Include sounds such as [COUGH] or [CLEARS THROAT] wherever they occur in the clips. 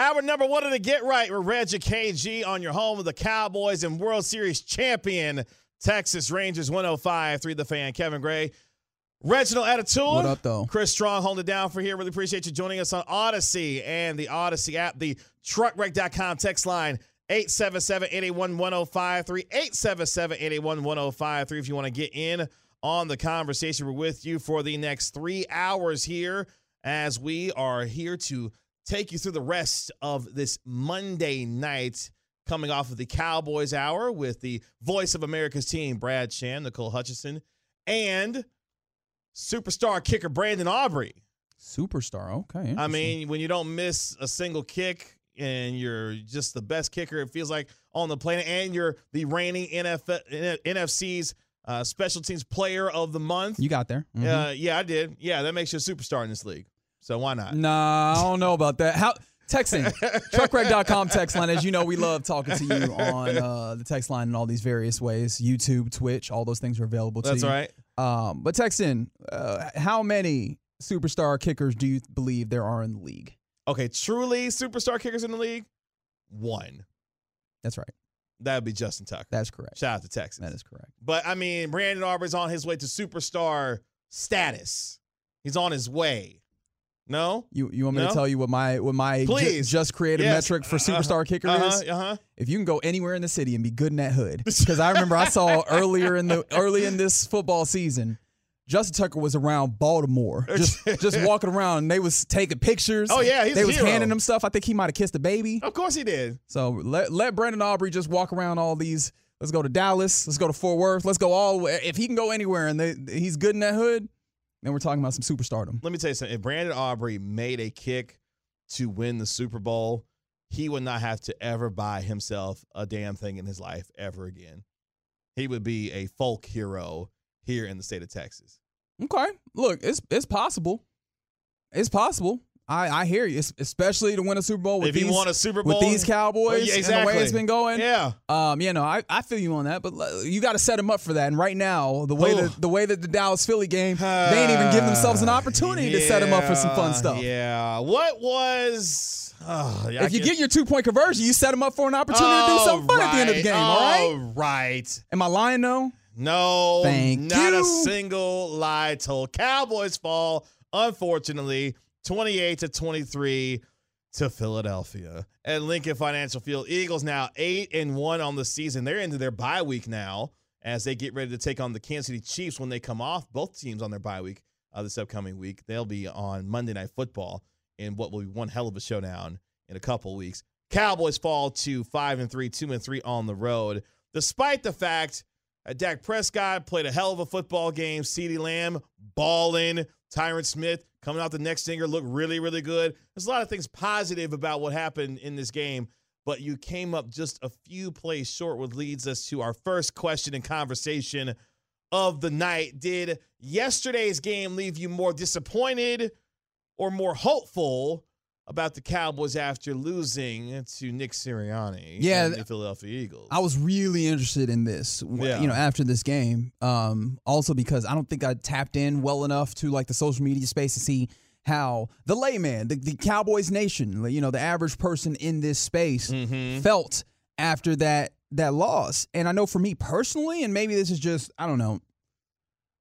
Hour number one of the Get Right with Reggie KG on your home of the Cowboys and World Series champion Texas Rangers 105 3 the fan Kevin Gray. Reginald Attitude. What up, though? Chris Strong holding it down for here. Really appreciate you joining us on Audacy and the Audacy app, the truckwreck.com text line 877-881-1053, 877-881-1053 if you want to get in on the conversation. We're with you for the next three hours here as we are here to take you through the rest of this Monday night coming off of the Cowboys Hour with the voice of America's team, Brad Sham, Nicole Hutchison, and superstar kicker Brandon Aubrey. Superstar. Okay. I mean, when you don't miss a single kick and you're just the best kicker, it feels like on the planet, and you're the reigning NFL, NFC's uh, special teams player of the month. you got there. Mhm. Uh, yeah, I did. Yeah, that makes you a superstar in this league. So why not? Nah, I don't know about that. How texting [LAUGHS] truckwreck.com text line. As you know, we love talking to you on uh, the text line in all these various ways. YouTube, Twitch, all those things are available to That's you. right. Um, but text in. Uh, how many superstar kickers do you believe there are in the league? Okay, truly superstar kickers in the league, one. That's right. That would be Justin Tucker. That's correct. Shout out to Texas. That is correct. But I mean, Brandon Aubrey's on his way to superstar status. He's on his way. No? You you want me No? to tell you what my what my ju- just created Yes. metric for Uh-huh. superstar kicker Uh-huh, is? uh-huh. If you can go anywhere in the city and be good in that hood, [LAUGHS] because I remember I saw earlier in the early in this football season, Justin Tucker was around Baltimore, [LAUGHS] just just walking around, and they was taking pictures. Oh, yeah, they was hero. handing him stuff. I think he might have kissed a baby. Of course he did. So let let Brandon Aubrey just walk around all these. Let's go to Dallas. Let's go to Fort Worth. Let's go all. If he can go anywhere and they, he's good in that hood, then we're talking about some superstardom. Let me tell you something. If Brandon Aubrey made a kick to win the Super Bowl, he would not have to ever buy himself a damn thing in his life ever again. He would be a folk hero here in the state of Texas. Okay, look, it's it's possible. It's possible. I, I hear you, especially to win a Super Bowl with if these he won a Super Bowl with these Cowboys yeah, and the way it's been going. Yeah. Um, you know, I, I feel you on that, but uh, you got to set them up for that. And right now, the way Ooh. that the way that the Dallas Philly game, [SIGHS] they ain't even give themselves an opportunity to set them up for some fun stuff. Yeah. What was? Oh, yeah, I If you can't- get your two point conversion, you set them up for an opportunity to do Oh, something fun at the end of the right. game. All right? All right. Am I lying though? No, Thank not a single lie told. Cowboys fall, unfortunately, 28 to 23 to Philadelphia at Lincoln Financial Field. Eagles now 8 and 1 on the season. They're into their bye week now as they get ready to take on the Kansas City Chiefs when they come off. Both teams on their bye week uh, this upcoming week. They'll be on Monday Night Football in what will be one hell of a showdown in a couple weeks. Cowboys fall to 5 and 3, 2 and 3 on the road, despite the fact uh, Dak Prescott played a hell of a football game. CeeDee Lamb balling. Tyron Smith coming out the next singer looked really, really good. There's a lot of things positive about what happened in this game, but you came up just a few plays short, which leads us to our first question and conversation of the night. Did yesterday's game leave you more disappointed or more hopeful about the Cowboys after losing to Nick Sirianni Yeah, and the Philadelphia Eagles? I was really interested in this, Yeah. you know, after this game. Um, also because I don't think I tapped in well enough to like the social media space to see how the layman, the, the Cowboys nation, you know, the average person in this space Mhm. felt after that that loss. And I know for me personally, and maybe this is just I don't know,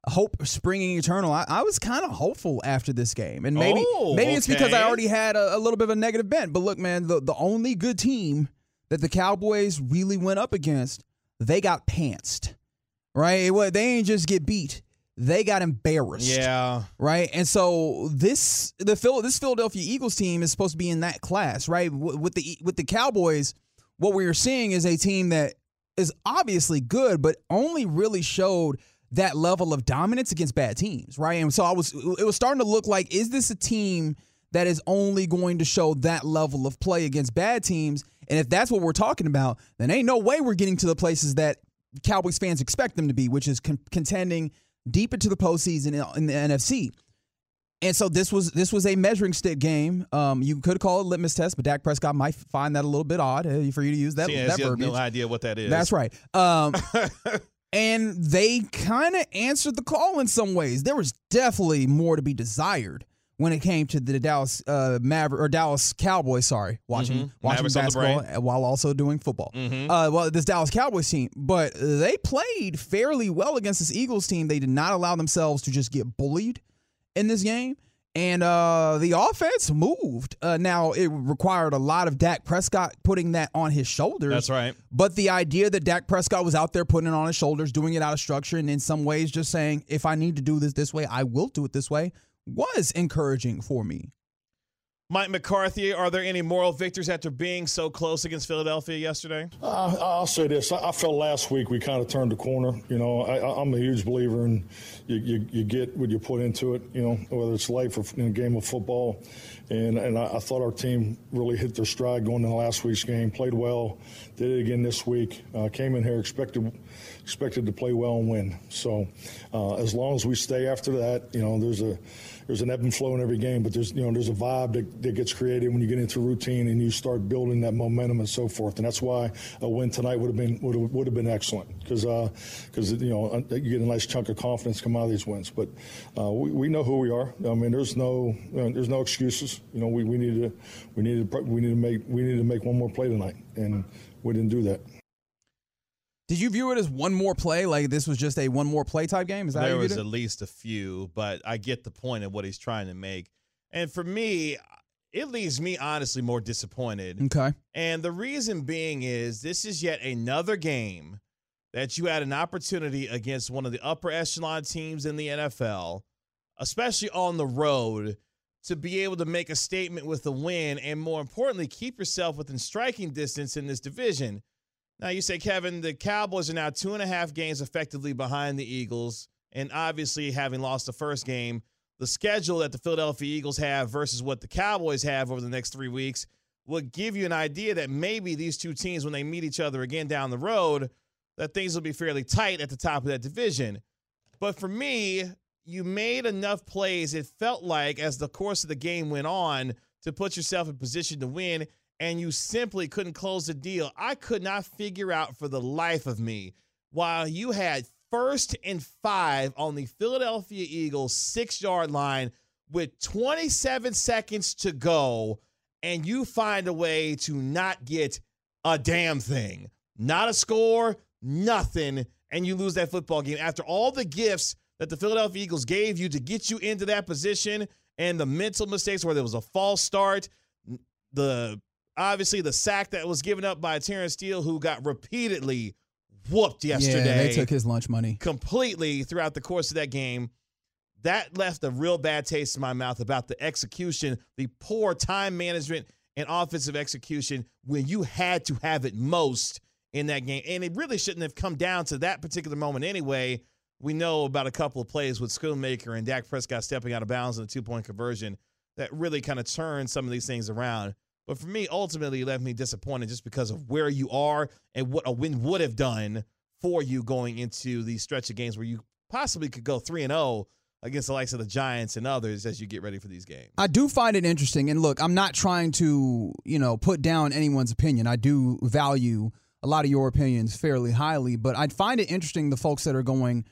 hope springing eternal. I, I was kind of hopeful after this game, and maybe Oh, maybe it's because I already had a, a little bit of a negative bent. But look, man, the the only good team that the Cowboys really went up against, they got pantsed, right? It, they ain't just get beat. They got embarrassed Yeah. right? And so this the Phil this Philadelphia Eagles team is supposed to be in that class, right? With the with the Cowboys, what we are seeing is a team that is obviously good, but only really showed that level of dominance against bad teams, right? And so I was it was starting to look like is this a team that is only going to show that level of play against bad teams? And if that's what we're talking about, then ain't no way we're getting to the places that Cowboys fans expect them to be, which is con- contending deep into the postseason in, in the NFC. And so this was this was a measuring stick game. Um, you could call it a litmus test, but Dak Prescott might find that a little bit odd uh, for you to use that, She that verbiage. no idea what that is. That's right. Um, [LAUGHS] and they kind of answered the call in some ways. There was definitely more to be desired when it came to the Dallas uh, Maver- or Dallas Cowboys. Sorry, watching Mhm. watching Mavericks basketball while also doing football. Mhm. Uh, well, this Dallas Cowboys team, but they played fairly well against this Eagles team. They did not allow themselves to just get bullied in this game. And uh, the offense moved. Uh, now, it required a lot of Dak Prescott putting that on his shoulders. That's right. But the idea that Dak Prescott was out there putting it on his shoulders, doing it out of structure, and in some ways just saying, if I need to do this this way, I will do it this way, was encouraging for me. Mike McCarthy, are there any moral victors after being so close against Philadelphia yesterday? Uh, I'll say this. I I felt last week we kind of turned the corner. You know, I, I'm a huge believer in you, you, you get what you put into it, you know, whether it's life or in a game of football. And, and I, I thought our team really hit their stride going into last week's game, played well, did it again this week. Uh, came in here expected expected to play well and win. So uh, as long as we stay after that, you know, there's a there's an ebb and flow in every game, but there's you know there's a vibe that, that gets created when you get into routine and you start building that momentum and so forth. And that's why a win tonight would have been would have, would have been excellent because because you know uh, you get a nice chunk of confidence come out of these wins. But uh, we, we know who we are. I mean, there's no uh, there's no excuses. You know, we, we need to we need to we need to make we need to make one more play tonight, and we didn't do that. Did you view it as one more play? Like this was just a one more play type game? Is that there was at least a few, but I get the point of what he's trying to make. And for me, it leaves me honestly more disappointed. Okay. And the reason being is this is yet another game that you had an opportunity against one of the upper echelon teams in the NFL, especially on the road, to be able to make a statement with a win and more importantly, keep yourself within striking distance in this division. Now, you say, Kevin, the Cowboys are now two and a half games effectively behind the Eagles. And obviously, having lost the first game, the schedule that the Philadelphia Eagles have versus what the Cowboys have over the next three weeks would give you an idea that maybe these two teams, when they meet each other again down the road, that things will be fairly tight at the top of that division. But for me, you made enough plays, it felt like, as the course of the game went on, to put yourself in position to win, and you simply couldn't close the deal. I could not figure out for the life of me while you had first and five on the Philadelphia Eagles six yard line with 27 seconds to go, and you find a way to not get a damn thing. Not a score, nothing, and you lose that football game after all the gifts that the Philadelphia Eagles gave you to get you into that position and the mental mistakes where there was a false start, the obviously the sack that was given up by Terence Steele, who got repeatedly whooped yesterday. Yeah, they took his lunch money completely throughout the course of that game. That left a real bad taste in my mouth about the execution, the poor time management and offensive execution when you had to have it most in that game. And it really shouldn't have come down to that particular moment anyway. We know about a couple of plays with Schoonmaker and Dak Prescott stepping out of bounds in a two point conversion that really kind of turned some of these things around. But for me, ultimately, it left me disappointed just because of where you are and what a win would have done for you going into these stretch of games where you possibly could go 3 and 0 against the likes of the Giants and others as you get ready for these games. I do find it interesting and look, I'm not trying to, you know, put down anyone's opinion. I do value a lot of your opinions fairly highly, but I find it interesting the folks that are going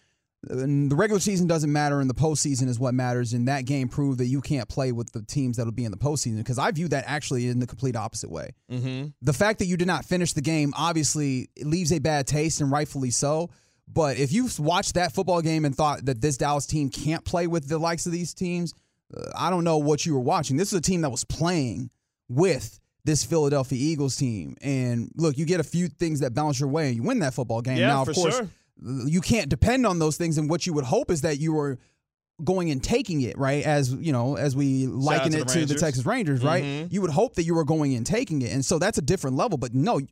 the regular season doesn't matter and the postseason is what matters. And that game proved that you can't play with the teams that'll be in the postseason because I view that actually in the complete opposite way. Mm-hmm. The fact that you did not finish the game obviously leaves a bad taste and rightfully so. But if you watched that football game and thought that this Dallas team can't play with the likes of these teams, uh, I don't know what you were watching. This is a team that was playing with this Philadelphia Eagles team. And look, you get a few things that bounce your way and you win that football game. Yeah, now, of course, sure you can't depend on those things and what you would hope is that you were going and taking it right? As you know as we liken to it the to the texas rangers right? Mhm. you would hope that you were going and taking it and so that's a different level but no th-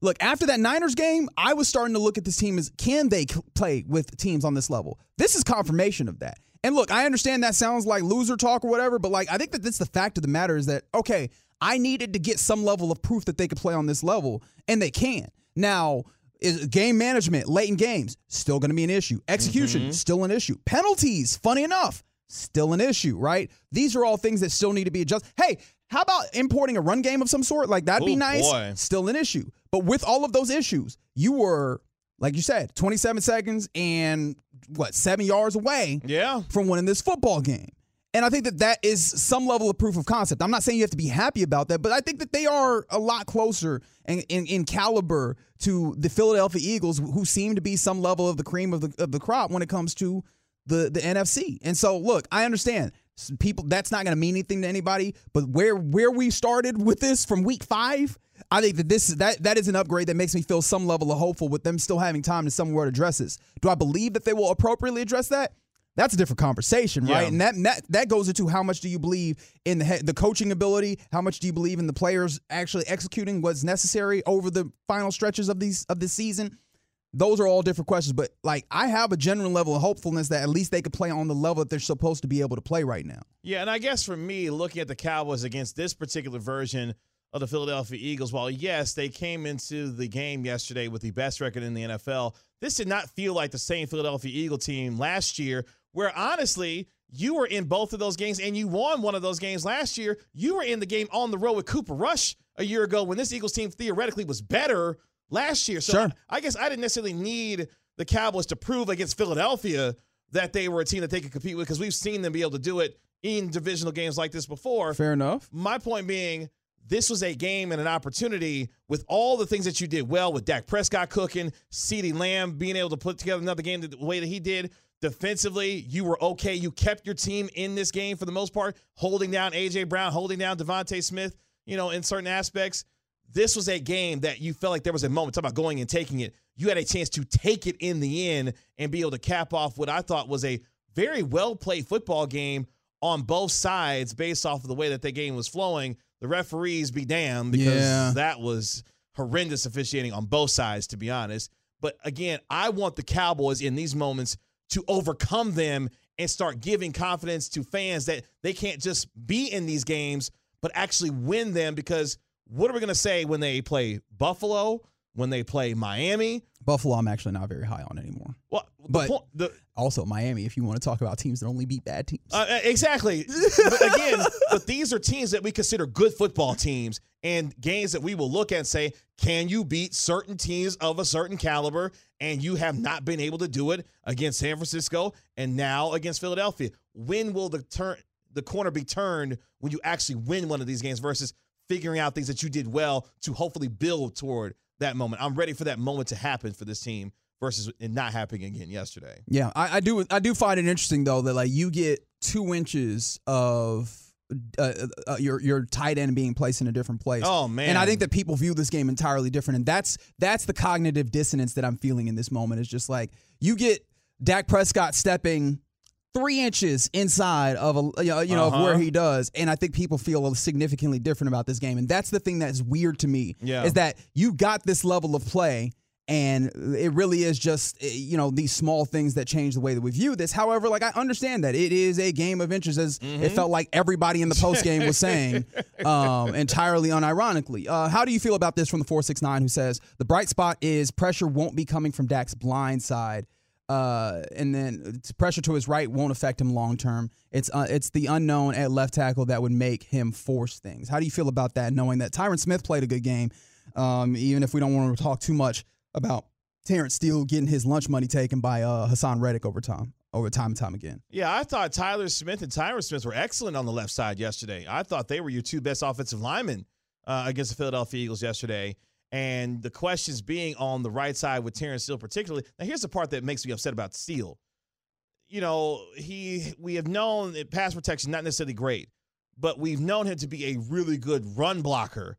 look after that niners game i was starting to look at this team as can they c- play with teams on this level? This is confirmation of that. And look i understand that sounds like loser talk or whatever but like i think that that's the fact of the matter is that okay i needed to get some level of proof that they could play on this level and they can. Now is game management late in games still going to be an issue. Execution mm-hmm. still an issue. Penalties funny enough still an issue right? These are all things that still need to be adjusted hey how about importing a run game of some sort? Like that'd be Oh, nice. boy. still an issue. But with all of those issues you were like you said 27 seconds and what seven yards away Yeah. from winning this football game. And I think that that is some level of proof of concept. I'm not saying you have to be happy about that, but I think that they are a lot closer in, in, in caliber to the Philadelphia Eagles, who seem to be some level of the cream of the, of the crop when it comes to the, the NFC. And so, look, I understand people that's not going to mean anything to anybody, but where where we started with this from week five, I think that this is that that is an upgrade that makes me feel some level of hopeful with them still having time to somewhere address this. Do I believe that they will appropriately address that? That's a different conversation, right? Yeah. And that, that that goes into how much do you believe in the the coaching ability? How much do you believe in the players actually executing what's necessary over the final stretches of these of this season? Those are all different questions, but like I have a general level of hopefulness that at least they could play on the level that they're supposed to be able to play right now. Yeah, and I guess for me, looking at the Cowboys against this particular version of the Philadelphia Eagles, while yes, they came into the game yesterday with the best record in the NFL, this did not feel like the same Philadelphia Eagle team last year, where honestly, you were in both of those games and you won one of those games last year. You were in the game on the road with Cooper Rush a year ago when this Eagles team theoretically was better last year. So Sure. I guess I didn't necessarily need the Cowboys to prove against Philadelphia that they were a team that they could compete with because we've seen them be able to do it in divisional games like this before. Fair enough. My point being, this was a game and an opportunity with all the things that you did well with Dak Prescott cooking, CeeDee Lamb being able to put together another game the way that he did. Defensively, you were okay. You kept your team in this game for the most part, holding down AJ Brown, holding down DeVonta Smith, you know, in certain aspects. This was a game that you felt like there was a moment, talk about going and taking it. You had a chance to take it in the end and be able to cap off what I thought was a very well played football game on both sides based off of the way that the game was flowing. The referees be damned because Yeah. that was horrendous officiating on both sides, to be honest. But again, I want the Cowboys in these moments to overcome them and start giving confidence to fans that they can't just be in these games, but actually win them. Because what are we going to say when they play Buffalo, when they play Miami? Buffalo, I'm actually not very high on anymore. Well, But po- the, also Miami, if you want to talk about teams that only beat bad teams. Uh, uh, exactly. [LAUGHS] but again, but these are teams that we consider good football teams and games that we will look at and say, can you beat certain teams of a certain caliber? And you have not been able to do it against San Francisco and now against Philadelphia. When will the turn the corner be turned when you actually win one of these games versus figuring out things that you did well to hopefully build toward that moment? I'm ready for that moment to happen for this team versus it not happening again yesterday. Yeah, I, I do. I do find it interesting though that like you get two inches of uh, uh, your your tight end being placed in a different place. Oh man! And I think that people view this game entirely different, and that's that's the cognitive dissonance that I'm feeling in this moment. Is just like you get Dak Prescott stepping three inches inside of a you know, you know Uh-huh. of where he does, and I think people feel significantly different about this game, and that's the thing that's weird to me. Yeah. is that you got this level of play. And it really is just, eh, you know, these small things that change the way that we view this. However, like I understand that it is a game of inches, as it felt like everybody in the post game was [LAUGHS] saying, um, entirely unironically. Uh, how do you feel about this from the 469 who says the bright spot is pressure won't be coming from Dak's blind side? Uh, and then pressure to his right won't affect him long term. It's uh, it's the unknown at left tackle that would make him force things. How do you feel about that? Knowing that Tyron Smith played a good game, um, even if we don't want to talk too much about Terence Steele getting his lunch money taken by uh, Haason Reddick over time, over time and time again. Yeah, I thought Tyler Smith and Tyron Smith were excellent on the left side yesterday. I thought they were your two best offensive linemen uh, against the Philadelphia Eagles yesterday. And the questions being on the right side with Terence Steele, particularly. Now, here's the part that makes me upset about Steele. You know, he we have known that pass protection not necessarily great, but we've known him to be a really good run blocker.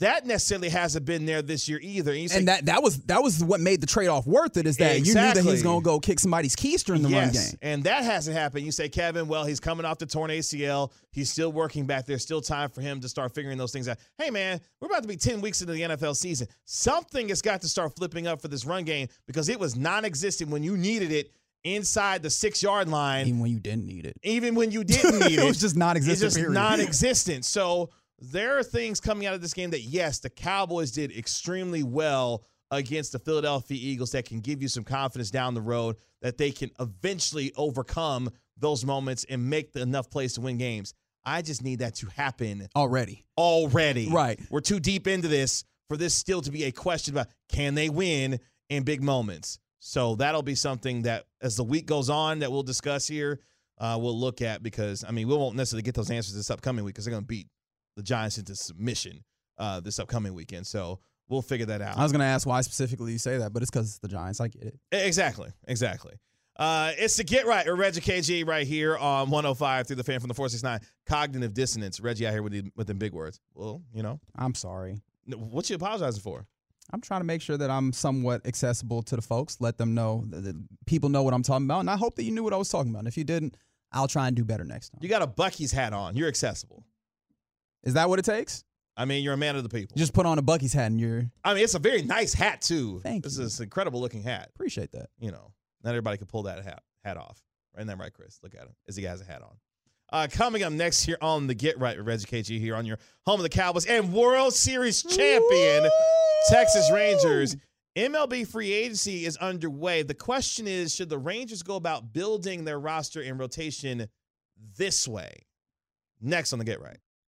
That necessarily hasn't been there this year either. And, say, And that that was that was what made the trade off worth it. Is that you knew that he was going to go kick somebody's keister in the run game. And that hasn't happened. You say, Kevin, well, he's coming off the torn ACL. He's still working back there. Still time for him to start figuring those things out. Hey, man, we're about to be 10 weeks into the NFL season. Something has got to start flipping up for this run game because it was non existent when you needed it inside the six yard line, Even when you didn't need it, even when you didn't need [LAUGHS] it. it was just non-existent. It's just non-existent. So there are things coming out of this game that yes, the Cowboys did extremely well against the Philadelphia Eagles that can give you some confidence down the road that they can eventually overcome those moments and make the, enough plays to win games. I just need that to happen already. already. Right. We're too deep into this for this still to be a question about can they win in big moments. So that'll be something that as the week goes on that we'll discuss here, uh, we'll look at because I mean we won't necessarily get those answers this upcoming week because they're going to beat the Giants into submission uh, this upcoming weekend. So we'll figure that out. I was going to ask why specifically you say that, but it's because it's the Giants. I get it. Exactly. Exactly. Uh, it's the Get Right with Reggie KG right here on 105 through the fan from the 469. Cognitive dissonance. Reggie out here with, the, with them big words. Well, you know, I'm sorry. what you apologizing for? I'm trying to make sure that I'm somewhat accessible to the folks. Let them know that, that people know what I'm talking about, and I hope that you knew what I was talking about. And if you didn't, I'll try and do better next time. You got a Buc-ee's hat on. You're accessible. Is that what it takes? I mean, you're a man of the people. You just put on a Buc-ee's hat and you're I mean, it's a very nice hat too. Thank this you. is an incredible looking hat. appreciate that. You know, not everybody can pull that hat hat off. Right there, right, Chris? Look at him as he has a hat on. Uh, coming up next here on the Get Right with Reggie KG here on your home of the Cowboys and World Series champion Texas Rangers. MLB free agency is underway. The question is, should the Rangers go about building their roster and rotation this way? Next on the Get Right.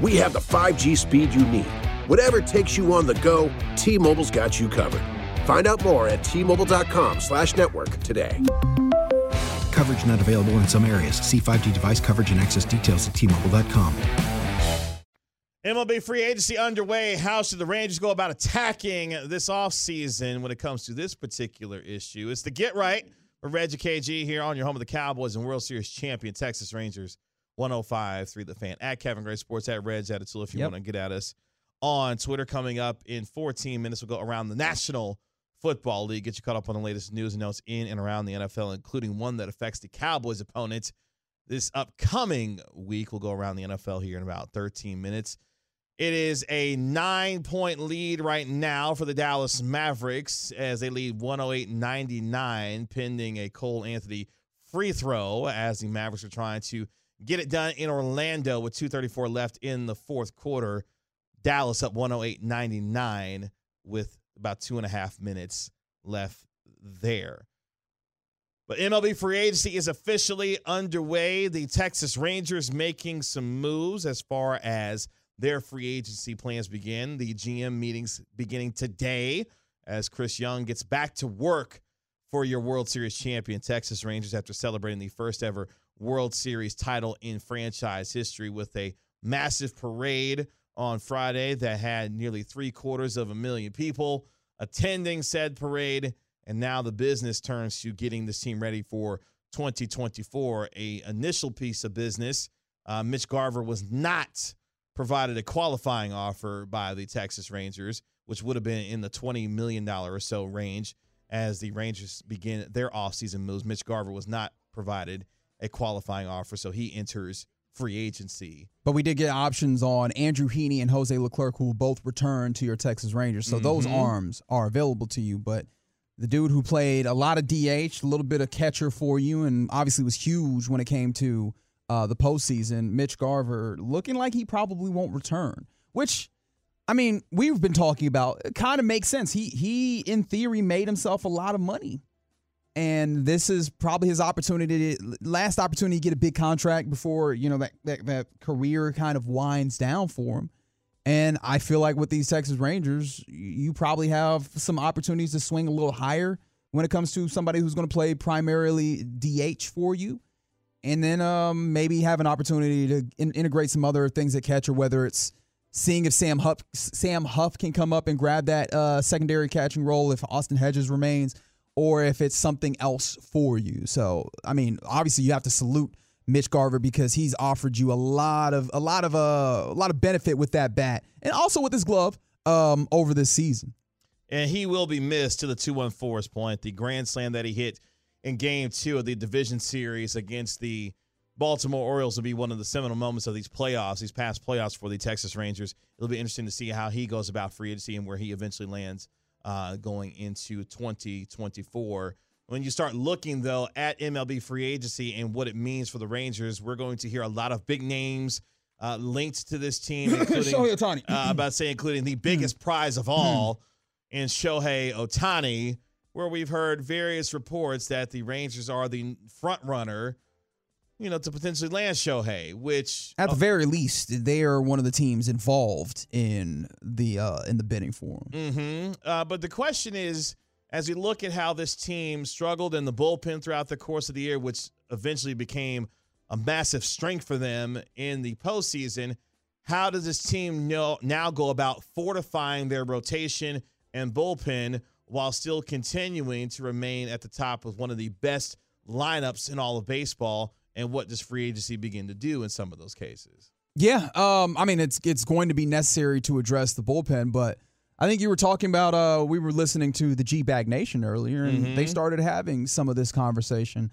we have the 5G speed you need. Whatever takes you on the go, T-Mobile's got you covered. Find out more at T-Mobile.com slash network today. Coverage not available in some areas. See 5G device coverage and access details at T-Mobile.com. MLB free agency underway. How should the Rangers go about attacking this offseason when it comes to this particular issue? It's the Get Right with Reggie KG here on your home of the Cowboys and World Series champion Texas Rangers. 105 3 the fan at Kevin Gray Sports at Reg Attitude if you yep. want to get at us on Twitter. Coming up in 14 minutes, we'll go around the National Football League, get you caught up on the latest news and notes in and around the NFL, including one that affects the Cowboys' opponents this upcoming week. We'll go around the NFL here in about 13 minutes. It is a nine point lead right now for the Dallas Mavericks as they lead 108 99, pending a Cole Anthony free throw as the Mavericks are trying to get it done in Orlando with 234 left in the fourth quarter. Dallas up 108 99 with about two and a half minutes left there. But MLB free agency is officially underway. The Texas Rangers making some moves as far as their free agency plans begin. The GM meetings beginning today as Chris Young gets back to work for your World Series champion Texas Rangers after celebrating the first ever World Series title in franchise history with a massive parade on Friday that had nearly three quarters of a million people attending said parade. And now the business turns to getting this team ready for 2024. A initial piece of business. Uh, Mitch Garver was not provided a qualifying offer by the Texas Rangers, which would have been in the $20 million or so range as the Rangers begin their offseason moves. Mitch Garver was not provided a qualifying offer, so he enters free agency. But we did get options on Andrew Heaney and Jose Leclerc, who will both return to your Texas Rangers. So mm-hmm. those arms are available to you. But the dude who played a lot of DH, a little bit of catcher for you, and obviously was huge when it came to uh, the postseason, Mitch Garver, looking like he probably won't return. Which, I mean, we've been talking about. It kind of makes sense. He he, in theory, made himself a lot of money and this is probably his opportunity last opportunity to get a big contract before you know that, that that career kind of winds down for him. And i feel like with these texas rangers you probably have some opportunities to swing a little higher when it comes to somebody who's going to play primarily dh for you. And then um, maybe have an opportunity to in- integrate some other things at catcher whether it's seeing if sam huff sam huff can come up and grab that uh, secondary catching role if austin hedges remains or if it's something else for you. So, I mean, obviously you have to salute Mitch Garver because he's offered you a lot of a lot of uh, a lot of benefit with that bat and also with his glove um, over this season. And he will be missed to the 2-1-4's point. The grand slam that he hit in game 2 of the division series against the Baltimore Orioles will be one of the seminal moments of these playoffs, these past playoffs for the Texas Rangers. It'll be interesting to see how he goes about free agency and where he eventually lands uh, going into 2024. When you start looking, though, at MLB free agency and what it means for the Rangers, we're going to hear a lot of big names uh, linked to this team, [LAUGHS] including uh, about say including the biggest prize of all in Shohei Ohtani, where we've heard various reports that the Rangers are the front runner you know, to potentially land Shohei, which at the uh, very least they are one of the teams involved in the uh, in the bidding for him. Mm-hmm. Uh, but the question is, as we look at how this team struggled in the bullpen throughout the course of the year, which eventually became a massive strength for them in the postseason, how does this team know, now go about fortifying their rotation and bullpen while still continuing to remain at the top with one of the best lineups in all of baseball? And what does free agency begin to do in some of those cases? Yeah, um, I mean it's it's going to be necessary to address the bullpen, but I think you were talking about uh, we were listening to the G Bag Nation earlier, and Mm-hmm. they started having some of this conversation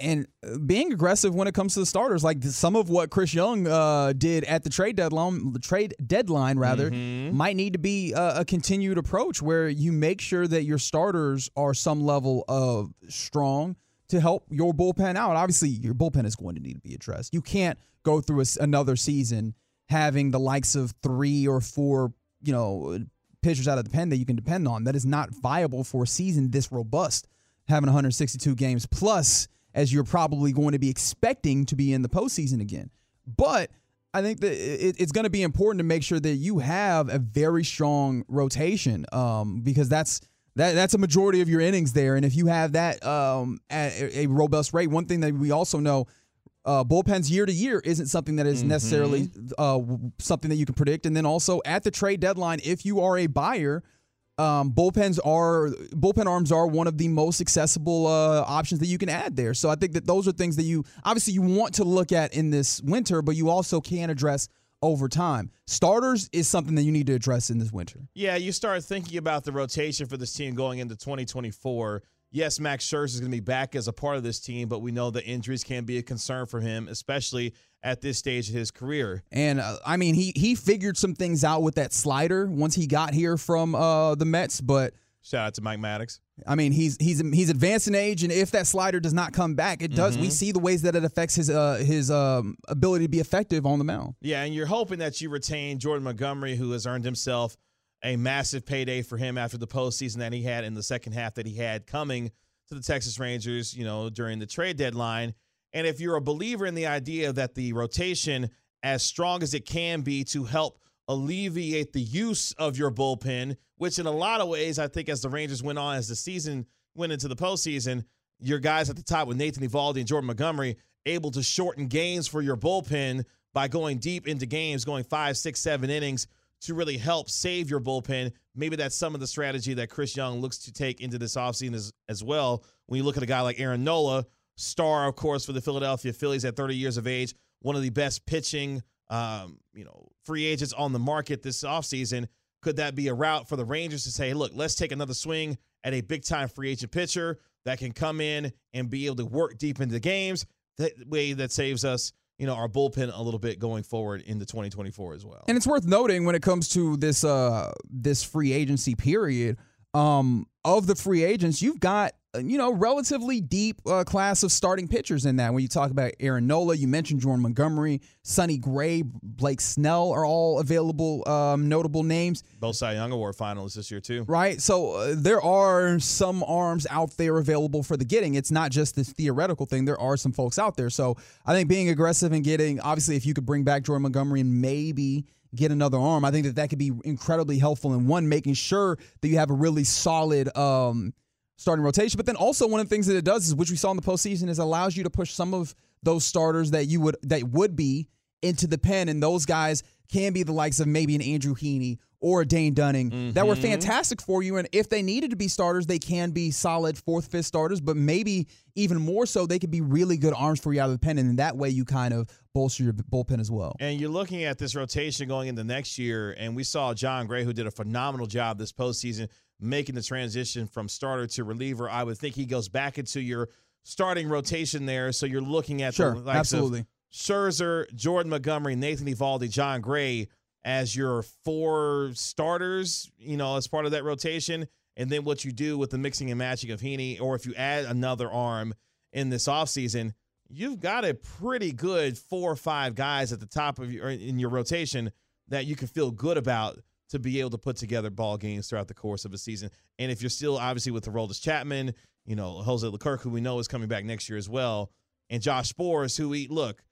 and uh, being aggressive when it comes to the starters, like some of what Chris Young uh, did at the trade deadline, the trade deadline rather, Mm-hmm. might need to be a, a continued approach where you make sure that your starters are some level of strong to help your bullpen out. Obviously, your bullpen is going to need to be addressed. You can't go through a another season having the likes of three or four, you know, pitchers out of the pen that you can depend on. That is not viable for a season this robust, having 162 games plus, as you're probably going to be expecting to be in the postseason again. But I think that it, it's going to be important to make sure that you have a very strong rotation um, because that's that that's a majority of your innings there. And if you have that um, at a robust rate, one thing that we also know. Uh, bullpens year to year isn't something that is necessarily uh, something that you can predict. And then also at the trade deadline, if you are a buyer, um, bullpens are bullpen arms are one of the most accessible uh, options that you can add there. So I think that those are things that you obviously you want to look at in this winter, but you also can address over time. Starters is something that you need to address in this winter. Yeah, you start thinking about the rotation for this team going into 2024. Yes, Max Scherzer is going to be back as a part of this team, but we know that injuries can be a concern for him, especially at this stage of his career. And uh, I mean, he he figured some things out with that slider once he got here from uh, the Mets, but Shout out to Mike Maddux. I mean, he's he's he's advanced in age, and if that slider does not come back, it does. We Mhm. see the ways that it affects his uh, his um, ability to be effective on the mound. Yeah, and you're hoping that you retain Jordan Montgomery, who has earned himself a massive payday for him after the postseason that he had in the second half that he had coming to the Texas Rangers, you know, during the trade deadline. And if you're a believer in the idea that the rotation, as strong as it can be to help alleviate the use of your bullpen, which in a lot of ways, I think as the Rangers went on, as the season went into the postseason, your guys at the top with Nathan Eovaldi and Jordan Montgomery able to shorten games for your bullpen by going deep into games, going five, six, seven innings to really help save your bullpen. Maybe that's some of the strategy that Chris Young looks to take into this offseason as, as well. When you look at a guy like Aaron Nola, star, of course, for the Philadelphia Phillies at 30 years of age, one of the best pitching, um, you know, free agents on the market this offseason. Could that be a route for the Rangers to say, look, let's take another swing at a big time free agent pitcher that can come in and be able to work deep into the games? That way that saves us, you know, our bullpen a little bit going forward into 2024 as well. And it's worth noting when it comes to this uh this free agency period, um, of the free agents, you've got you know relatively deep uh, class of starting pitchers in that. When you talk about Aaron Nola, you mentioned Jordan Montgomery, Sonny Gray, Blake Snell are all available um, notable names. Both Cy Young Award finalists this year too. Right. So uh, there are some arms out there available for the getting. It's not just this theoretical thing. There are some folks out there. So I think being aggressive and getting, obviously, if you could bring back Jordan Montgomery and maybe get another arm, I think that that could be incredibly helpful in one, making sure that you have a really solid um, starting rotation. But then also one of the things that it does is, which we saw in the postseason, is allows you to push some of those starters that you would that would be into the pen, and those guys can be the likes of maybe an Andrew Heaney or a Dane Dunning that were Mhm. fantastic for you. And if they needed to be starters, they can be solid fourth, fifth starters, but maybe even more so, they could be really good arms for you out of the pen. And that way, you kind of bolster your bullpen as well. And you're looking at this rotation going into next year, and we saw Jon Gray, who did a phenomenal job this postseason, making the transition from starter to reliever. I would think he goes back into your starting rotation there. So you're looking at Sure, the absolutely. Scherzer, Jordan Montgomery, Nathan Eovaldi, Jon Gray as your four starters, you know, as part of that rotation. And then what you do with the mixing and matching of Heaney, or if you add another arm in this offseason, you've got a pretty good four or five guys at the top of your in your rotation that you can feel good about to be able to put together ball games throughout the course of a season. And if you're still obviously with the Roldis Chapman, you know, Jose Leclerc, who we know is coming back next year as well, and Josh Sborz, who we look,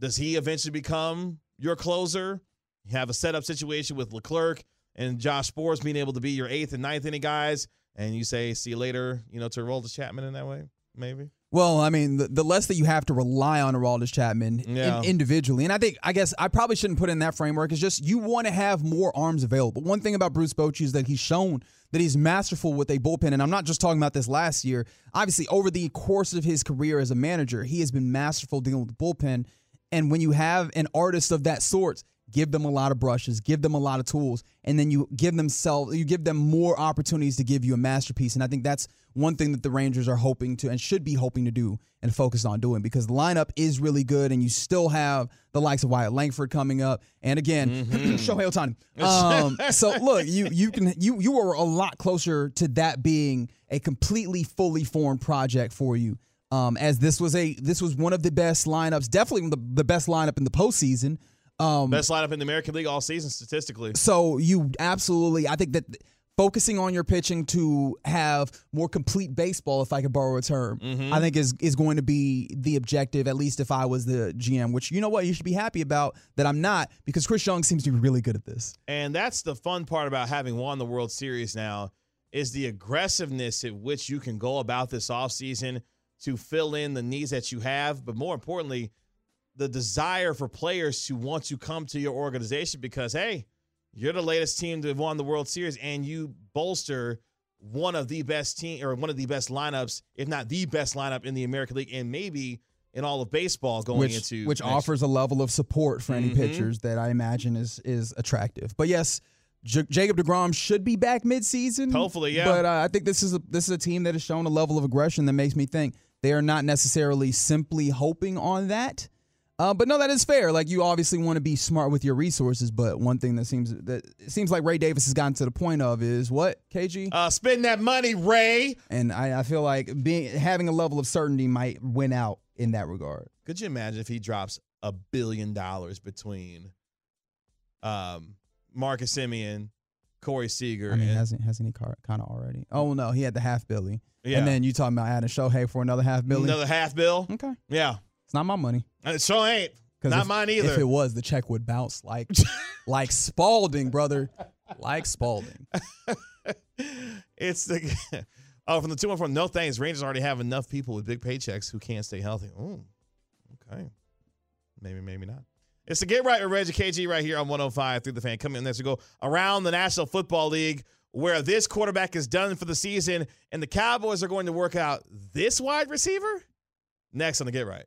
does he eventually become your closer? You have a setup situation with Leclerc and Josh Sborz being able to be your eighth and ninth inning guys, and you say, see you later, you know, to Roldis Chapman in that way? maybe. Well, I mean, the, the less that you have to rely on Aroldis Chapman Yeah. in, individually, and I think, I guess, I probably shouldn't put in that framework. It's just you want to have more arms available. One thing about Bruce Bochy is that he's shown that he's masterful with a bullpen, and I'm not just talking about this last year. Obviously, over the course of his career as a manager, he has been masterful dealing with the bullpen. And when you have an artist of that sort, give them a lot of brushes, give them a lot of tools, and then you give themselves you give them more opportunities to give you a masterpiece. And I think that's one thing that the Rangers are hoping to and should be hoping to do and focus on doing because the lineup is really good and you still have the likes of Wyatt Langford coming up. And again, [CLEARS THROAT] Shohei Ohtani. [LAUGHS] Um, so look, you you can you you are a lot closer to that being a completely fully formed project for you. Um, as this was a this was one of the best lineups, definitely the, the best lineup in the postseason. Um, Best lineup in the American League all season statistically. so you absolutely, I think that focusing on your pitching to have more complete baseball, if I could borrow a term, Mhm. I think is is going to be the objective. At least if I was the GM, which you know what you should be happy about that I'm not because Chris Young seems to be really good at this. And that's the fun part about having won the World Series now is the aggressiveness at which you can go about this offseason to fill in the needs that you have, but more importantly, the desire for players to want to come to your organization because hey, you're the latest team to have won the World Series and you bolster one of the best team or one of the best lineups, if not the best lineup in the American League and maybe in all of baseball going which, into which next offers a level of support for any Mhm. pitchers that I imagine is is attractive. But yes, J- Jacob deGrom should be back midseason. Hopefully, yeah. But uh, I think this is a this is a team that has shown a level of aggression that makes me think they are not necessarily simply hoping on that. Uh, but no, that is fair. Like you obviously want to be smart with your resources, but one thing that seems that it seems like Ray Davis has gotten to the point of is what KG. Uh, spend that money, Ray. And I, I feel like being having a level of certainty might win out in that regard. Could you imagine if he drops a billion dollars between um, Marcus Semien, Corey Seager, I mean, hasn't hasn't he kind of already? Oh no, he had the half Billy. Yeah. And then you talking about adding Shohei for another half Billy? another half bill? Okay. Yeah. It's not my money. Uh, it sure ain't. Not if- mine either. If it was, the check would bounce like [LAUGHS] like Spalding, brother, like Spalding. [LAUGHS] it's the [LAUGHS] oh from the two one from no thanks. Rangers already have enough people with big paychecks who can't stay healthy. Oh, okay, maybe maybe not. It's the get right with Reggie KG right here on 105 through the fan. Coming in next to go around the National Football League where this quarterback is done for the season and the Cowboys are going to work out this wide receiver next on the get right.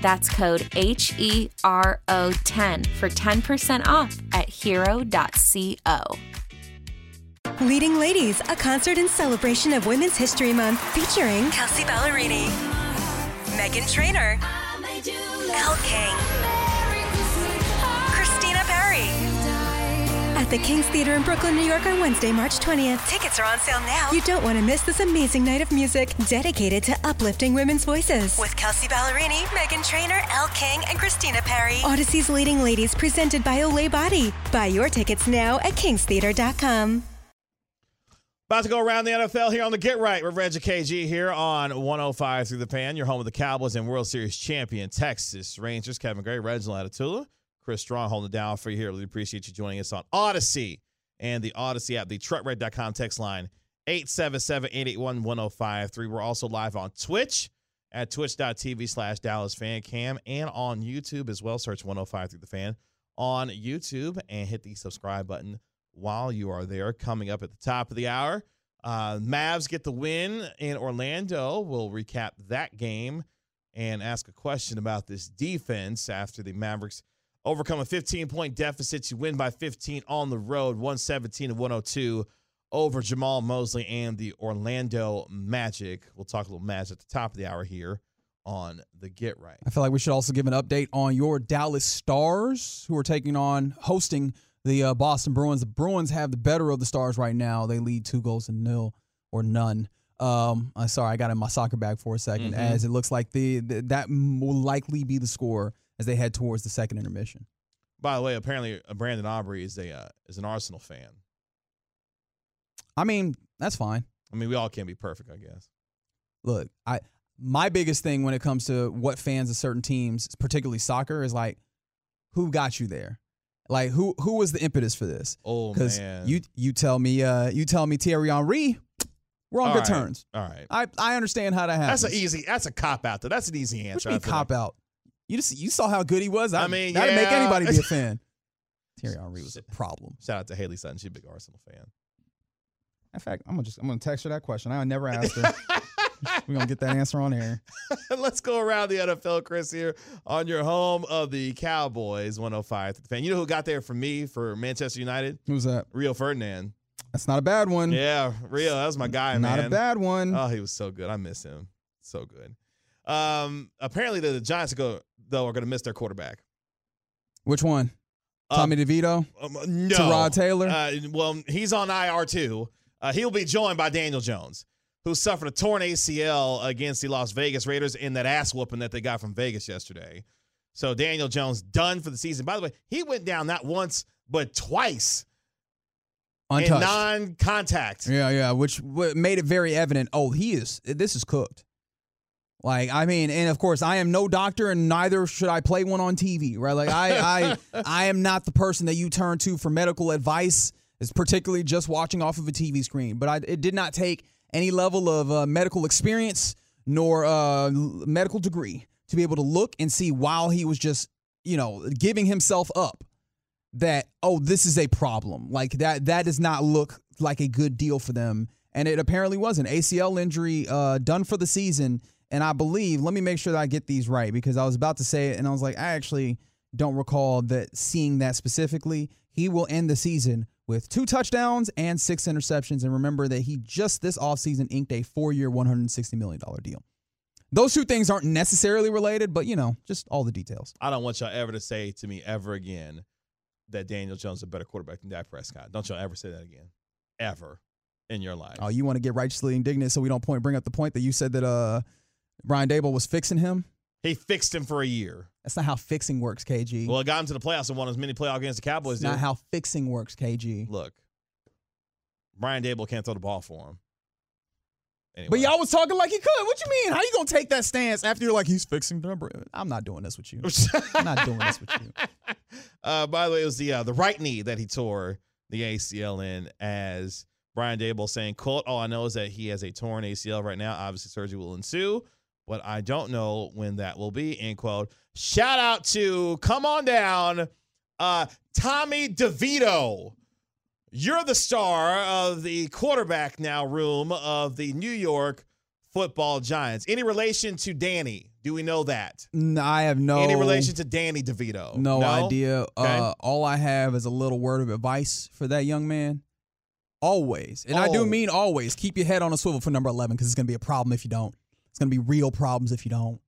That's code H E R O 10 for 10% off at hero.co. Leading Ladies, a concert in celebration of Women's History Month featuring Kelsea Ballerini, Meghan Trainor, Elle King, the King's Theater in Brooklyn, New York on Wednesday, March 20th. Tickets are on sale now. You don't want to miss this amazing night of music dedicated to uplifting women's voices. With Kelsea Ballerini, Meghan Trainor, Elle King, and Christina Perri. Audacy's Leading Ladies presented by Olay Body. Buy your tickets now at kingstheater.com. About to go around the NFL here on the Get Right with Reggie KG here on 105 through the pan. Your home of the Cowboys and World Series champion Texas Rangers. Kevin Gray, Reginald Atatula, Chris Strong holding it down for you here. Really appreciate you joining us on Audacy and the Audacy app, the truckred.com text line 877-881-1053. We're also live on Twitch at twitch.tv slash Dallas Fan Cam and on YouTube as well. Search 105 through the fan on YouTube and hit the subscribe button while you are there. Coming up at the top of the hour, uh, Mavs get the win in Orlando. We'll recap that game and ask a question about this defense after the Mavericks overcome a 15 point deficit to win by 15 on the road, 117 to 102 over Jamahl Mosley and the Orlando Magic. We'll talk a little Magic at the top of the hour here on the Get Right. I feel like we should also give an update on your Dallas Stars, who are taking on hosting the uh, Boston Bruins. The Bruins have the better of the Stars right now. They lead two goals to nil or none. Um, I'm sorry, I got in my soccer bag for a 2nd Mhm. as it looks like the, the that will likely be the score as they head towards the second intermission. By the way, apparently uh, Brandon Aubrey is a uh, is an Arsenal fan. I mean, that's fine. I mean, we all can't be perfect, I guess. Look, I my biggest thing when it comes to what fans of certain teams, particularly soccer, is like, who got you there? Like who who was the impetus for this? Oh Because man, you you tell me uh you tell me Thierry Henry, we're on All good right, terms. All right, I I understand how that happens. that's an easy. That's a cop out. Though that's an easy What answer. mean cop like. out? You just you saw how good he was. I That- mean, that'd make anybody be a [LAUGHS] fan. Thierry Henry was a problem. Shout out to Haley Sutton. She's a big Arsenal fan. In fact, I'm gonna just I'm gonna text her that question. I never asked her. [LAUGHS] We're gonna get that answer on air. [LAUGHS] Let's go around the NFL, Chris, here on your home of the Cowboys, 105 fan. You know who got there for me for Manchester United? Who's that? Rio Ferdinand. That's not a bad one. Yeah, Rio, that was my guy, man. Not a bad one. Oh, he was so good. I miss him. So good. Um, apparently the, the Giants go though are going to miss their quarterback. Which one? Uh, Tommy DeVito. Um, no, Tyrod Taylor? Uh, well, he's on IR too. Uh, he'll be joined by Daniel Jones, who suffered a torn ACL against the Las Vegas Raiders in that ass whooping that they got from Vegas yesterday. So Daniel Jones done for the season. By the way, he went down not once but twice in non-contact. Yeah, yeah, which made it very evident. Oh, he is. This is cooked. Like, I mean, and of course, I am no doctor, and neither should I play one on TV, right? Like, I, I, [LAUGHS] I am not the person that you turn to for medical advice. Is particularly just watching off of a TV screen. But I, it did not take any level of uh, medical experience nor uh, medical degree to be able to look and see while he was just, you know, giving himself up that oh this is a problem like that that does not look like a good deal for them and it apparently was an acl injury uh done for the season and i believe let me make sure that i get these right because i was about to say it and i was like i actually don't recall that seeing that specifically he will end the season with two touchdowns and six interceptions and remember that he just this offseason inked a four-year 160 million dollar deal those two things aren't necessarily related but you know just all the details I don't want y'all ever to say to me ever again that Daniel Jones is a better quarterback than Dak Prescott. Don't y'all ever say that again, ever in your life. Oh, you want to get righteously indignant so we don't point bring up the point that you said that uh Brian Daboll was fixing him? He fixed him for a year. That's not how fixing works, KG. Well, it got him to the playoffs and won as many playoff games as the Cowboys It's did. not how fixing works, KG. Look, Brian Daboll can't throw the ball for him. Anyway. But y'all was talking like he could. What you mean? How you gonna take that stance after you're like he's fixing the number? I'm not doing this with you. I'm not doing this with you. [LAUGHS] Uh, by the way, it was the uh, the right knee that he tore the ACL in. As Brian Daboll saying, "quote All I know is that he has a torn ACL right now. Obviously, surgery will ensue, but I don't know when that will be." End quote. Shout out to come on down, uh, Tommy DeVito. You're the star of the quarterback now room of the New York Football Giants. Any relation to Danny? Do we know that? No, I have no Any relation to Danny DeVito? No, idea. Okay. Uh, all I have is a little word of advice for that young man. Always, and I do Oh. mean always, keep your head on a swivel for number eleven because it's gonna be a problem if you don't. It's gonna be real problems if you don't.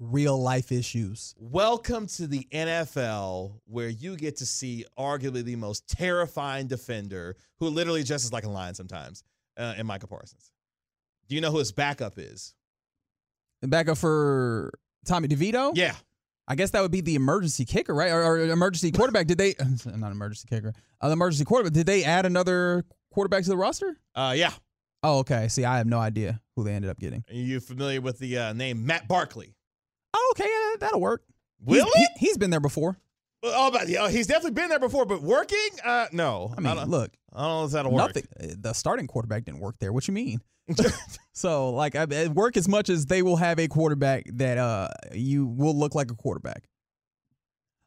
real life issues. Welcome to the NFL where you get to see arguably the most terrifying defender who literally dresses like a lion sometimes uh, in Micah Parsons. Do you know who his backup is? The backup for Tommy DeVito? Yeah. I guess that would be the emergency kicker, right? Or, or emergency quarterback. Did they, [LAUGHS] not emergency kicker, uh, the emergency quarterback, did they add another quarterback to the roster? Uh, yeah. Oh, okay. See, I have no idea who they ended up getting. Are you familiar with the uh, name Matt Barkley? Oh, okay. Yeah, that'll work. Will he's, he, has been there before. Oh, but he's definitely been there before, but working? Uh, no. I mean, I look. I don't know if that'll work. Nothing. uh, The starting quarterback didn't work there. What you mean? [LAUGHS] [LAUGHS] so, like, I, work as much as they will have a quarterback that uh you will look like a quarterback.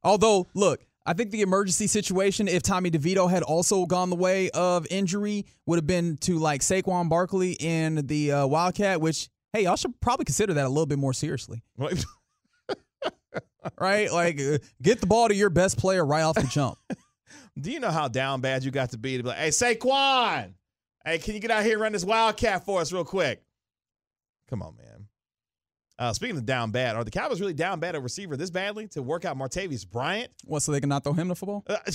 Although, look, I think the emergency situation, if Tommy DeVito had also gone the way of injury, would have been to like Saquon Barkley in the uh, Wildcat, which, hey, y'all should probably consider that a little bit more seriously. [LAUGHS] right? Like, uh, get the ball to your best player right off the jump. [LAUGHS] Do you know how down bad you got to be to be like, hey, Saquon, hey, can you get out here and run this Wildcat for us real quick? Come on, man. Uh, speaking of down bad, are the Cowboys really down bad at receiver this badly to work out Martavis Bryant? What, so they can not throw him the football? Uh, [LAUGHS]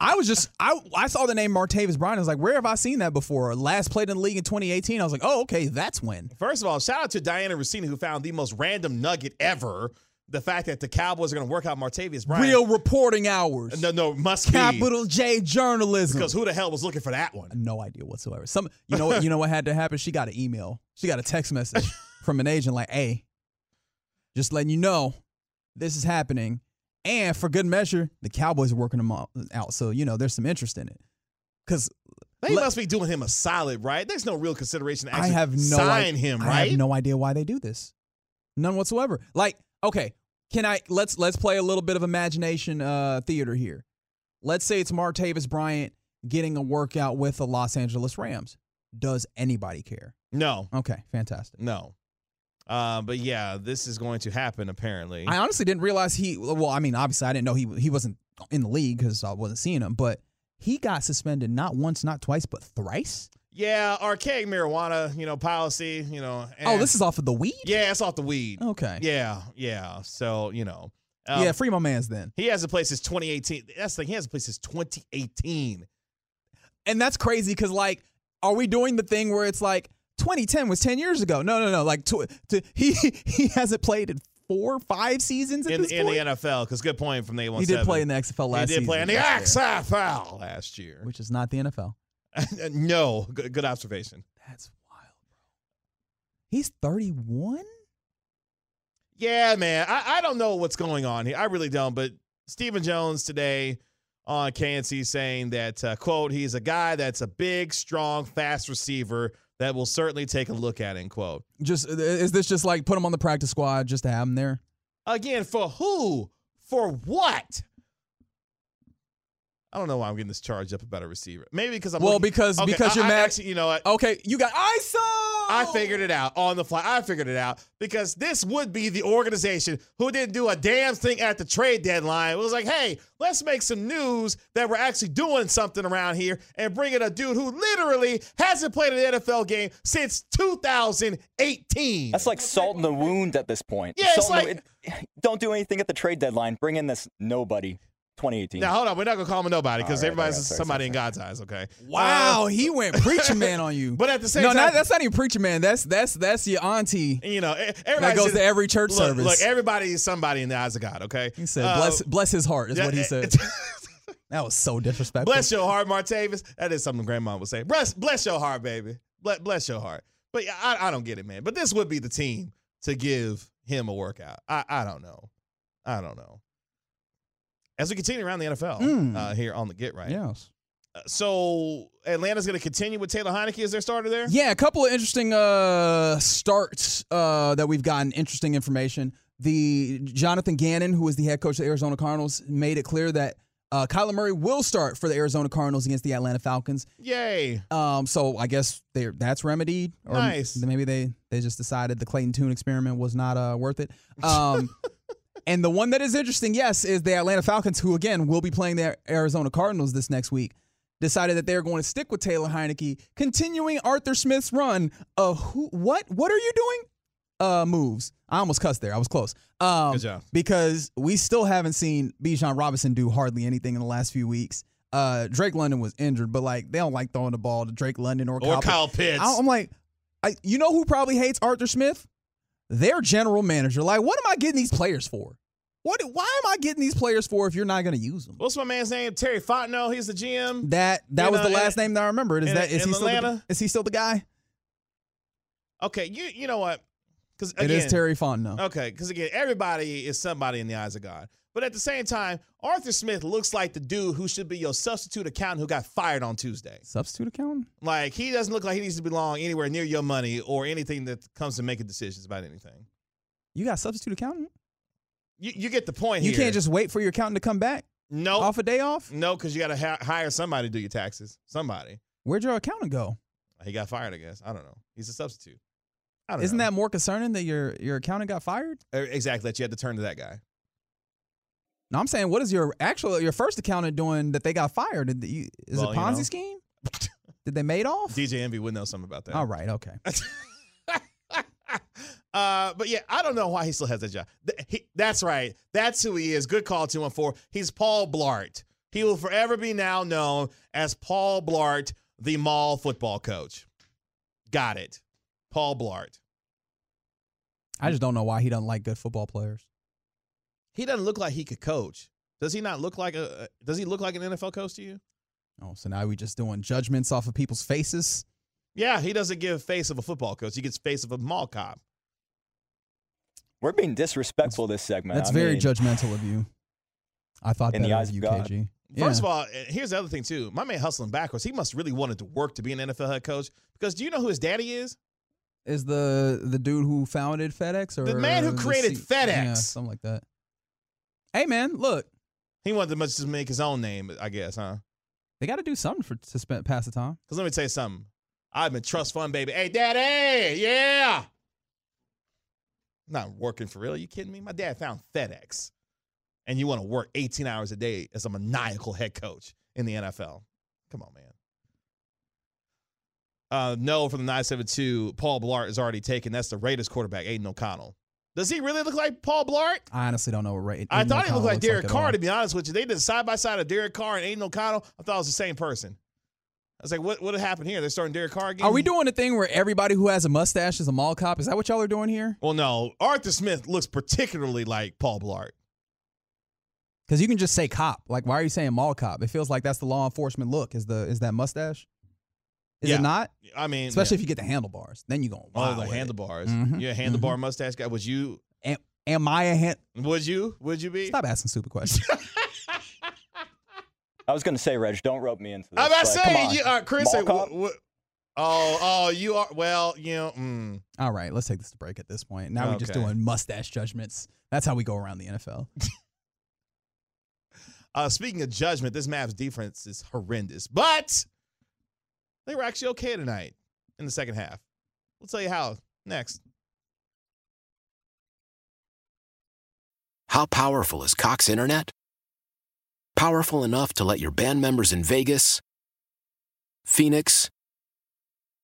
I was just I I saw the name Martavis Bryant. I was like, where have I seen that before? Last played in the league in 2018. I was like, oh, okay, that's when. First of all, shout out to Dianna Russini who found the most random nugget ever. The fact that the Cowboys are going to work out Martavis Bryant. Real reporting hours. No, no, must Capital be. J journalism. Because who the hell was looking for that one? No idea whatsoever. Some, you know what? You know what had to happen? She got an email. She got a text message [LAUGHS] from an agent like, "Hey, just letting you know, this is happening." And for good measure, the Cowboys are working them out. So you know, there's some interest in it. Because they must be doing him a solid, right? There's no real consideration to I have no sign I, him, I right? have no idea why they do this. None whatsoever. Like, okay, can I let's let's play a little bit of imagination uh theater here. Let's say it's Martavis Bryant getting a workout with the Los Angeles Rams. Does anybody care? No. Okay, fantastic. No. Uh, but yeah, this is going to happen apparently. I honestly didn't realize he. Well, I mean, obviously, I didn't know he he wasn't in the league because I wasn't seeing him. But he got suspended not once, not twice, but thrice. Yeah, archaic marijuana, you know, policy, you know. Oh, this is off of the weed. yeah, it's off the weed. Okay. Yeah, yeah. So you know, um, yeah, free my man's then. he has a place since 2018. That's the thing. He has a place since 2018. And that's crazy because, like, are we doing the thing where it's like 2010 was 10 years ago? No, no, no. Like, tw- to, he [LAUGHS] he hasn't played in four, five seasons at in, in the. NFL. Because good point from the A17. he did play in the XFL last year. He season. did play in the. XFL last year. which is not the NFL. [LAUGHS] no, good, good observation. That's wild, bro. He's 31. Yeah, man. I, I don't know what's going on here. I really don't. But Stephen Jones today on KNC saying that, uh, quote, he's a guy that's a big, strong, fast receiver that will certainly take a look at, end quote. Just is this just like put him on the practice squad just to have him there? Again, for who? For what? I don't know why I'm getting this charged up about a receiver. Maybe because I'm Well, looking- because Okay, because I- you're I mad. Actually, you know what? Okay, you got ISO. I figured it out on the fly. I figured it out because this would be the organization who didn't do a damn thing at the trade deadline. It was like, hey, let's make some news that we're actually doing something around here and bring in a dude who literally hasn't played an NFL game since 2018. That's like salt in the wound at this point. Yeah, it's Salt in the- like- it- [SIGHS] don't do anything at the trade deadline. Bring in this nobody. 2018. Now hold on, we're not gonna call him a nobody because All right, everybody's all right, sorry, somebody sorry, in God's eyes. Okay. Wow, Uh, he went preacher man on you. [LAUGHS] But at the same no, time, not, that's not even preacher man. That's that's that's your auntie. you know, That everybody goes to every church look, service. Look, everybody is somebody in the eyes of God. Okay. he said, Uh, "Bless bless his heart," is yeah, what he said. [LAUGHS] that was so disrespectful. Bless your heart, Martavis. That is something grandma would say. Bless, bless your heart, baby. Bless, bless your heart. But yeah, I, I don't get it, man. But this would be the team to give him a workout. I, I don't know. I don't know. As we continue around the NFL Mm. uh, here on the Get Right. Yes. Uh, so Atlanta's going to continue with Taylor Heinicke as their starter there? Yeah, a couple of interesting uh, starts uh, that we've gotten. Interesting information. The Jonathan Gannon, who is the head coach of the Arizona Cardinals, made it clear that uh, Kyler Murray will start for the Arizona Cardinals against the Atlanta Falcons. Yay. Um, so I guess they that's remedied. Or Nice. Maybe they they just decided the Clayton Tune experiment was not uh, worth it. Um, [LAUGHS] and the one that is interesting, yes, is the Atlanta Falcons, who again will be playing the Arizona Cardinals this next week. Decided that they're going to stick with Taylor Heinicke, continuing Arthur Smith's run of who? What? What are you doing? uh, moves. I almost cussed there. I was close. Um, Good job. Because we still haven't seen Bijan Robinson do hardly anything in the last few weeks. Uh, Drake London was injured, but like they don't like throwing the ball to Drake London or, Or Kyle Pitts. I, am like, I, you know who probably hates Arthur Smith? Their general manager. Like, what am I getting these players for? What? Why am I getting these players for if you're not going to use them? What's my man's name? Terry Fontenot. He's the GM. That that In, was the uh, last in- name that I remembered. Is in- that is in he still the, Atlanta? is he still the guy? Okay, you you know what? Because It is Terry Fontenot. Okay, because again, everybody is somebody in the eyes of God. But at the same time, Arthur Smith looks like the dude who should be your substitute accountant who got fired on Tuesday. Substitute accountant? Like he doesn't look like he needs to belong anywhere near your money or anything that comes to making decisions about anything. You got substitute accountant? You, you get the point. Here. You here. can't just wait for your accountant to come back no off a day off? no because you got to ha- hire somebody to do your taxes. Somebody. Where'd your accountant go? He got fired. I guess. I don't know. He's a substitute. Isn't know. that more concerning that your your accountant got fired? Exactly that you had to turn to that guy? No, I'm saying, what is your actual your first accountant doing that they got fired? Did you, is Well, it you Ponzi know. scheme? Did they made off? DJ Envy would know something about that. All right, okay. [LAUGHS] Uh, but yeah, I don't know why he still has that job. Th- he- that's right. That's who he is. Good call, 214. He's Paul Blart. He will forever be now known as Paul Blart, the mall football coach. Got it. Paul Blart. I just don't know why he doesn't like good football players. He doesn't look like he could coach. Does he not look like a? Does he look like an NFL coach to you? Oh, so now we just doing judgments off of people's faces. Yeah, he doesn't give face of a football coach. He gets face of a mall cop. We're being disrespectful this segment. That's I very mean, judgmental of you. I thought In the eyes of of you, God. KG. First Yeah. of all, uh, here's the other thing too. My man hustling backwards. He must really wanted to work to be an NFL head coach because do you know who his daddy is? Is the the dude who founded FedEx or The man who created C- FedEx. Yeah, something like that. Hey man, look, He wanted to just make his own name, I guess, huh? they got to do something for to spend pass the time. Because let me tell you something. I've been trust fund baby. Hey, daddy, yeah. Not working for real. you kidding me? My dad found FedEx, and you want to work 18 hours a day as a maniacal head coach in the NFL? Come on, man. Uh, no, from the 972, Paul Blart is already taken. That's the Raiders quarterback, Aidan O'Connell. Does he really look like Paul Blart? I honestly don't know what rate. I thought he looked like Derek at Carr, to be honest with you. They did side by side of Derek Carr and Aidan O'Connell. I thought it was the same person. I was like, what what happened here? They're starting Derek Carr again? Are we doing the thing where everybody who has a mustache is a mall cop? Is that what y'all are doing here? Well, no. Arthur Smith looks particularly like Paul Blart. Because you can just say cop. Like, why are you saying mall cop? It feels like that's the law enforcement look. Is the is that mustache? Is Yeah. it not? I mean, Especially yeah. if you get the handlebars, then you going. Oh, the with it. handlebars. Mhm, You're a handlebar mustache guy. Was you? Am, am I a hand? Would you? Would you be? Stop asking stupid questions. [LAUGHS] I was going to say, Reg, don't rope me into this. I'm about to say, you, uh, Chris. Mall said, cop? wh- wh- oh, oh, you are. Well, you know. Mm. All right, let's take this to break at this point. Now we're just doing mustache judgments. That's how we go around the NFL. [LAUGHS] Uh, speaking of judgment, this Mavs defense is horrendous, but they were actually okay tonight in the second half. We'll tell you how next. How powerful is Cox Internet? Powerful enough to let your band members in Vegas, Phoenix,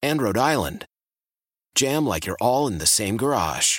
and Rhode Island jam like you're all in the same garage.